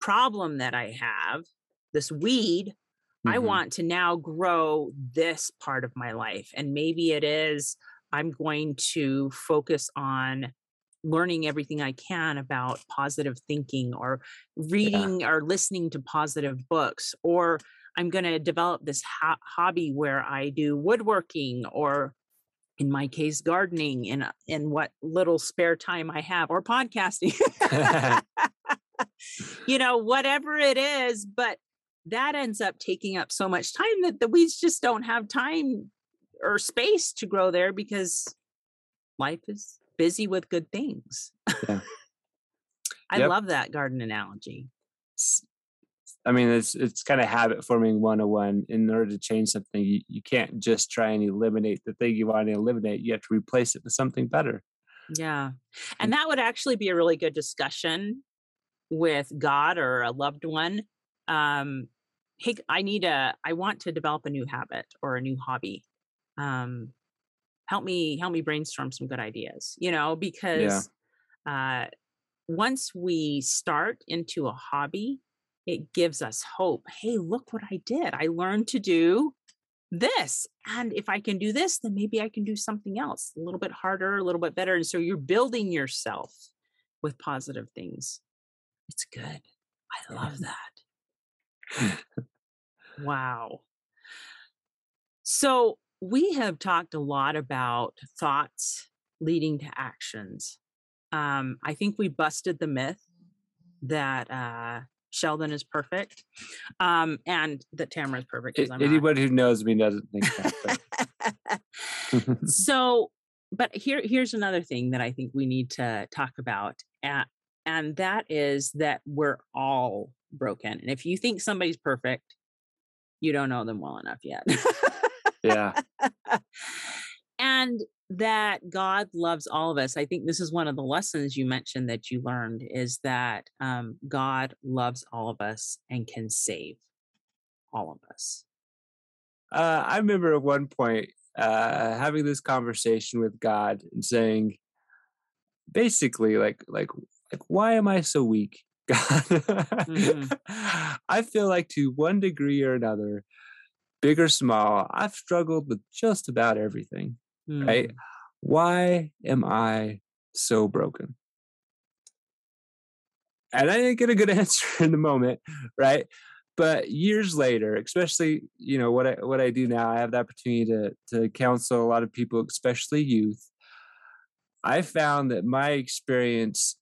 problem that i have this weed mm-hmm. i want to now grow this part of my life and maybe it is i'm going to focus on learning everything I can about positive thinking or reading yeah. or listening to positive books or I'm going to develop this ho- hobby where I do woodworking or in my case gardening in in what little spare time I have or podcasting. you know, whatever it is, but that ends up taking up so much time that the weeds just don't have time or space to grow there because life is busy with good things. Yeah. I yep. love that garden analogy. I mean, it's it's kind of habit forming 101. In order to change something, you, you can't just try and eliminate the thing you want to eliminate. You have to replace it with something better. Yeah. And that would actually be a really good discussion with God or a loved one. Um, hey, I need a, I want to develop a new habit or a new hobby. Um, help me help me brainstorm some good ideas you know because yeah. uh once we start into a hobby it gives us hope. Hey, look what I did. I learned to do this. And if I can do this, then maybe I can do something else a little bit harder, a little bit better. And so you're building yourself with positive things. It's good. I love that. wow. So we have talked a lot about thoughts leading to actions. Um, I think we busted the myth that uh, Sheldon is perfect, um, and that Tamara is perfect. Anybody who knows me doesn't think that. so, but here, here's another thing that I think we need to talk about, and, and that is that we're all broken. And if you think somebody's perfect, you don't know them well enough yet. Yeah. and that God loves all of us. I think this is one of the lessons you mentioned that you learned is that um, God loves all of us and can save all of us. Uh, I remember at one point uh, having this conversation with God and saying, basically, like, like, like, why am I so weak, God? mm-hmm. I feel like to one degree or another, big or small, I've struggled with just about everything mm. right? Why am I so broken? And I didn't get a good answer in the moment, right? But years later, especially you know what I what I do now, I have the opportunity to to counsel a lot of people, especially youth. I found that my experience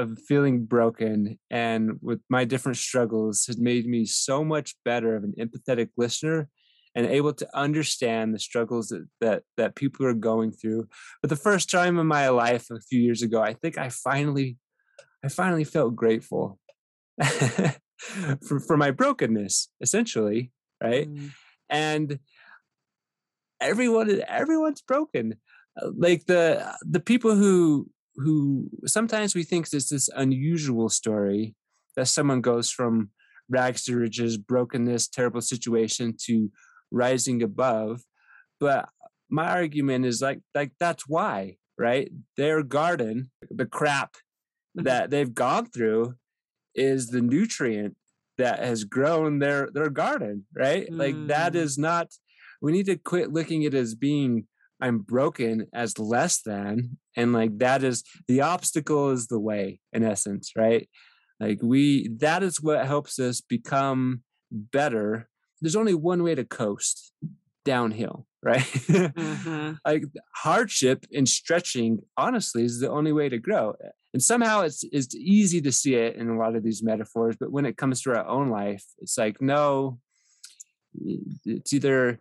of feeling broken and with my different struggles has made me so much better of an empathetic listener and able to understand the struggles that, that that people are going through. But the first time in my life a few years ago, I think I finally I finally felt grateful for, for my brokenness, essentially, right? Mm. And everyone everyone's broken. Uh, like the the people who who sometimes we think it's this unusual story that someone goes from rags to riches, brokenness, terrible situation to rising above but my argument is like like that's why right their garden the crap mm-hmm. that they've gone through is the nutrient that has grown their their garden right mm. like that mm. not we need to quit looking at it as being i'm broken as less than and like that is the obstacle is the way in essence right? Like we that is what helps us become better. There's only one way to coast downhill right? Mm-hmm. like hardship and stretching honestly is the only way to grow. And somehow it's it's easy to see it in a lot of these metaphors but when it comes to our own life it's like no it's either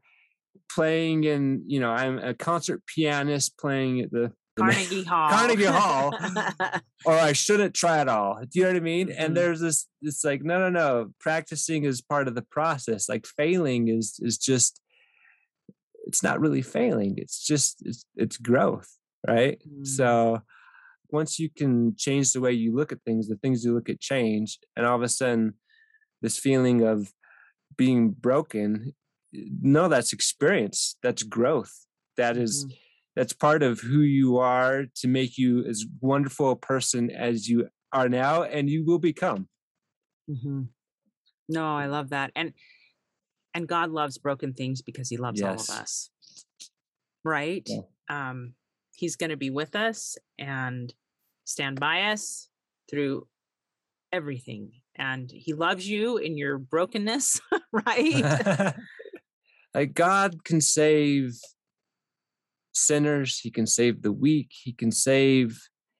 playing in you know i'm a concert pianist playing at the Carnegie Hall. Carnegie Hall. or I shouldn't try it all. Do you know what I mean? Mm-hmm. And there's this it's like, no, no, no. Practicing is part of the process. Like failing is is just it's not really failing. It's just it's it's growth, right? Mm-hmm. So once you can change the way you look at things, the things you look at change, and all of a sudden this feeling of being broken, no, that's experience, that's growth. That is, mm-hmm that's part of who you are to make you as wonderful a person as you are now and you will become mm-hmm. no i love that and and god loves broken things because he loves yes. all of us right yeah. um he's going to be with us and stand by us through everything and he loves you in your brokenness right like god can save sinners he can save the weak he can save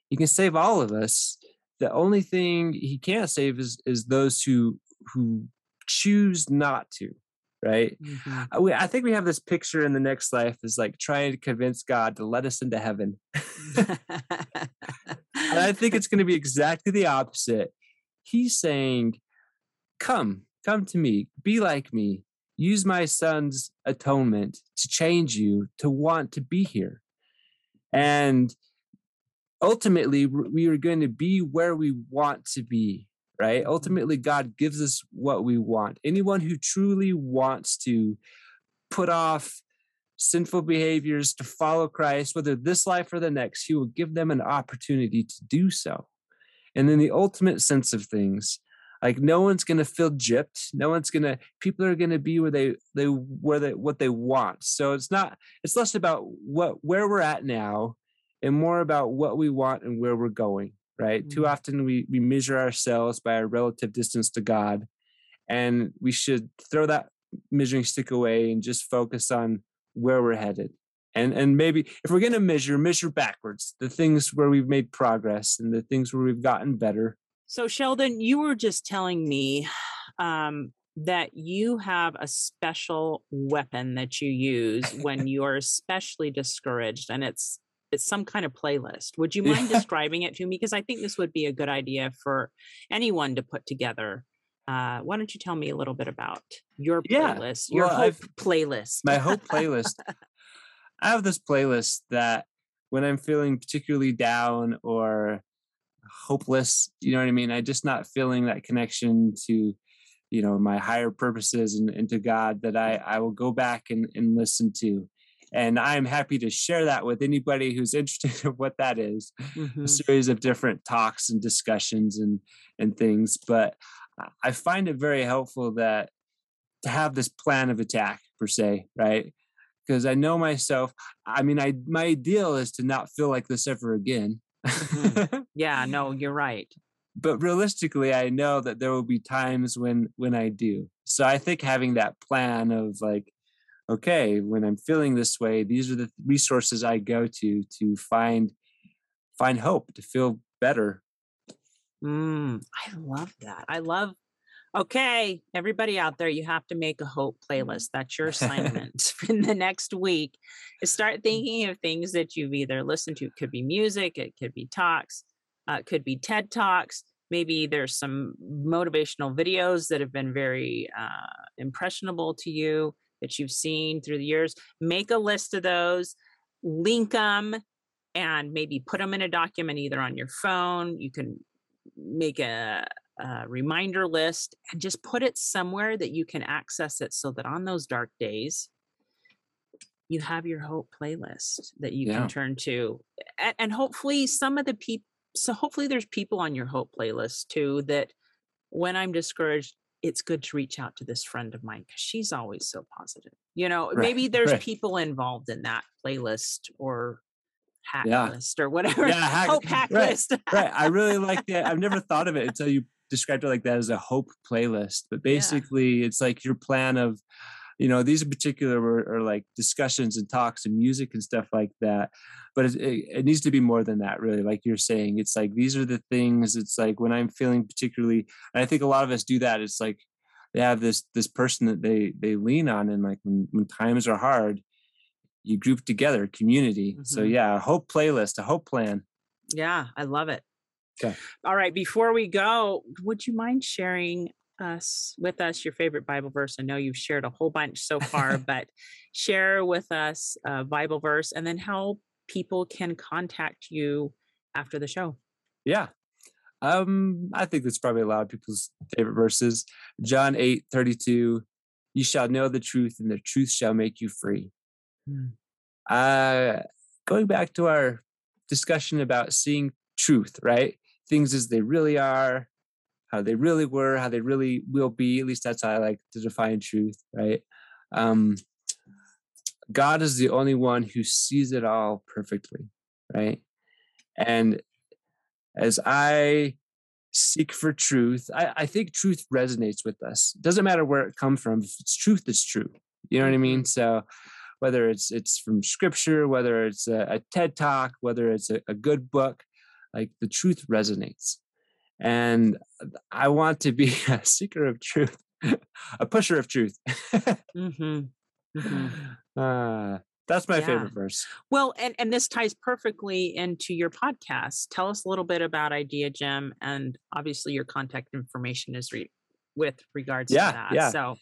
he can save all of us. The only thing he can't save is is those who who choose not to right? Mm-hmm. I, we, I think we have this picture in the next life is like trying to convince god to let us into heaven. I think it's going to be exactly the opposite. He's saying come come to me be like me use my son's atonement to change you to want to be here. And ultimately, we are going to be where we want to be, right? Ultimately, God gives us what we want. Anyone who truly wants to put off sinful behaviors to follow Christ, whether this life or the next, He will give them an opportunity to do so. And in the ultimate sense of things, like no one's gonna feel gypped no one's gonna people are gonna be where they they where they what they want. So it's not it's less about what where we're at now and more about what we want and where we're going right? Mm-hmm. too often we we measure ourselves by our relative distance to god and we should throw that measuring stick away and just focus on where we're headed. And and maybe if we're going to measure measure backwards the things where we've made progress and the things where we've gotten better so sheldon you were just telling me um, that you have a special weapon that you use when you're especially discouraged and it's it's some kind of playlist would you mind describing it to me because i think this would be a good idea for anyone to put together uh, why don't you tell me a little bit about your playlist, yeah. your well, hope I've, playlist? my hope playlist. I have this playlist that when I'm feeling particularly down or hopeless, you know what I mean? I just not feeling that connection to, you know, my higher purposes and, and to God that I, I will go back and, and listen to. And I'm happy to share that with anybody who's interested in what that is. Mm-hmm. A series of different talks and discussions and and things. But I find it very helpful that to have this plan of attack per se, right? because I know myself. I mean, I my ideal is to not feel like this ever again. Mm-hmm. Yeah, no, you're right. But realistically, I know that there will be times when when I do. So I think having that plan of like, okay, when I'm feeling this way, these are the resources I go to to find find hope, to feel better. Mm, I love that. I love okay, everybody out there, you have to make a hope playlist. That's your assignment in the next week. Is start mm. thinking of things that you've either listened to. It could be music, it could be talks, uh, it could be TED talks. Maybe there's some motivational videos that have been very uh, impressionable to you that you've seen through the years. Make a list of those, link them, and maybe put them in a document either on your phone. You can make a uh, reminder list and just put it somewhere that you can access it so that on those dark days you have your hope playlist that you yeah. can turn to and, and hopefully some of the people so hopefully there's people on your hope playlist too that when i'm discouraged it's good to reach out to this friend of mine because she's always so positive you know right, maybe there's right. people involved in that playlist or hack yeah. list or whatever yeah, hack, hope hack right, list right i really like that i've never thought of it until you described it like that as a hope playlist but basically yeah. it's like your plan of you know these in particular are, are, like discussions and talks and music and stuff like that but it, it, it, needs to be more than that really like you're saying it's like these are the things it's like when i'm feeling particularly and i think a lot of us do that it's like they have this this person that they they lean on and like when, when times are hard you group together community mm-hmm. so yeah a hope playlist a hope plan yeah i love it Okay. All right. Before we go, would you mind sharing us with us your favorite Bible verse? I know you've shared a whole bunch so far, but share with us a Bible verse and then how people can contact you after the show. Yeah. Um, I think that's probably a lot of people's favorite verses. John 8 32. You shall know the truth, and the truth shall make you free. Hmm. Uh going back to our discussion about seeing truth, right? Things as they really are, how they really were, how they really will be. At least that's how I like to define truth, right? Um, God is the only one who sees it all perfectly, right? And as I seek for truth, I, I think truth resonates with us. It doesn't matter where it comes from. If it's truth, it's true. You know what I mean? So whether it's it's from scripture, whether it's a, a TED talk, whether it's a, a good book, like the truth resonates and i want to be a seeker of truth a pusher of truth mm-hmm. Mm-hmm. Uh, that's my yeah. favorite verse well and and this ties perfectly into your podcast tell us a little bit about idea gym and obviously your contact information is re- with regards yeah, to that yeah. so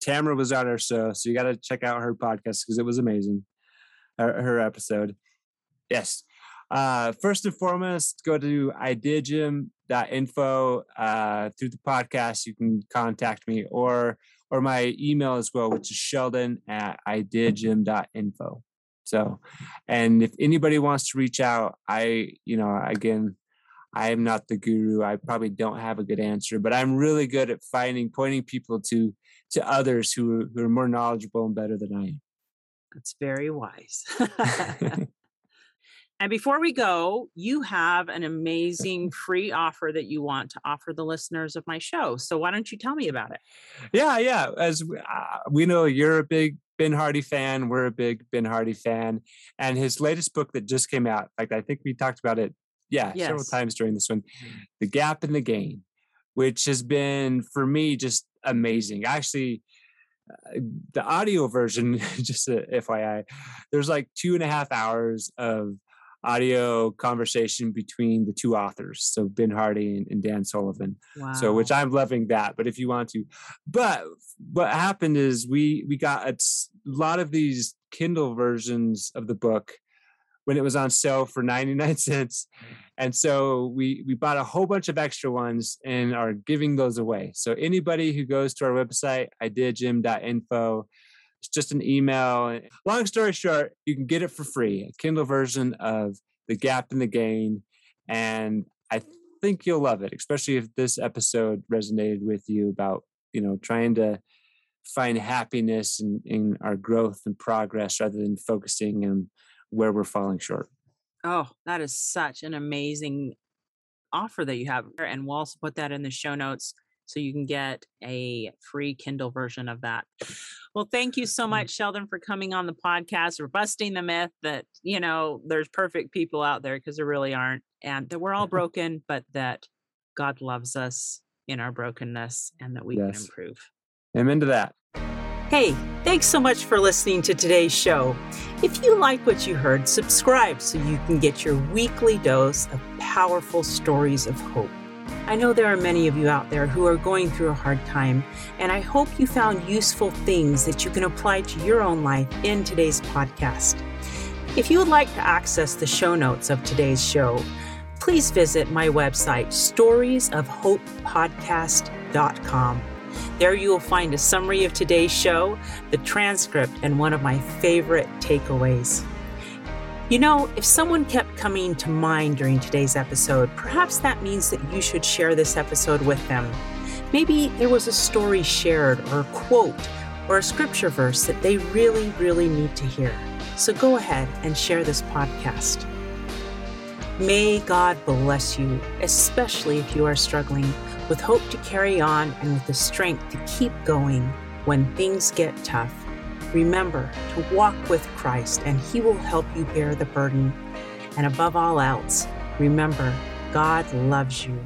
tamara was on our show so you got to check out her podcast because it was amazing her, her episode yes uh, first and foremost, go to ideagym.info. Uh, through the podcast, you can contact me or or my email as well, which is sheldon at ideagym.info. So, and if anybody wants to reach out, I, you know, again, I am not the guru. I probably don't have a good answer, but I'm really good at finding, pointing people to to others who are, who are more knowledgeable and better than I am. That's very wise. and before we go, you have an amazing free offer that you want to offer the listeners of my show. So why don't you tell me about it? Yeah, yeah. As uh, we know, you're a big Ben Hardy fan. We're a big Ben Hardy fan. And his latest book that just came out, like I think we talked about it yeah, yes. several times during this one. The Gap in the Gain, which has been for me just amazing. Actually, uh, the audio version, just a FYI, there's like two and a half hours of audio conversation between the two authors so ben hardy and, dan sullivan wow. so which i'm loving that but if you want to but what happened is we we got a lot of these kindle versions of the book when it was on sale for 99 cents. And so we we bought a whole bunch of extra ones and are giving those away. So anybody who goes to our website, ideagym.info, it's just an email. Long story short, you can get it for free, a Kindle version of The Gap and the Gain. And I think you'll love it, especially if this episode resonated with you about, you know, trying to find happiness in, in our growth and progress rather than focusing on where we're falling short. Oh, that is such an amazing offer that you have. And we'll also put that in the show notes so you can get a free Kindle version of that. Well, thank you so mm. much, Sheldon, for coming on the podcast, for busting the myth that, you know, there's perfect people out there because there really aren't, and that we're all broken, but that God loves us in our brokenness and that we yes. can improve. Amen to that. Hey, thanks so much for listening to today's show. If you like what you heard, subscribe so you can get your weekly dose of powerful stories of hope. I know there are many of you out there who are going through a hard time, and I hope you found useful things that you can apply to your own life in today's podcast. If you would like to access the show notes of today's show, please visit my website, storiesofhopepodcast.com. There you will find a summary of today's show, the transcript, and one of my favorite takeaways. You know, if someone kept coming to mind during today's episode, perhaps that means that you should share this episode with them. Maybe there was a story shared, or a quote, or a scripture verse that they really, really need to hear. So go ahead and share this podcast. May God bless you, especially if you are struggling with hope to carry on and with the strength to keep going when things get tough. Remember to walk with Christ, and He will help you bear the burden. And above all else, remember, God loves you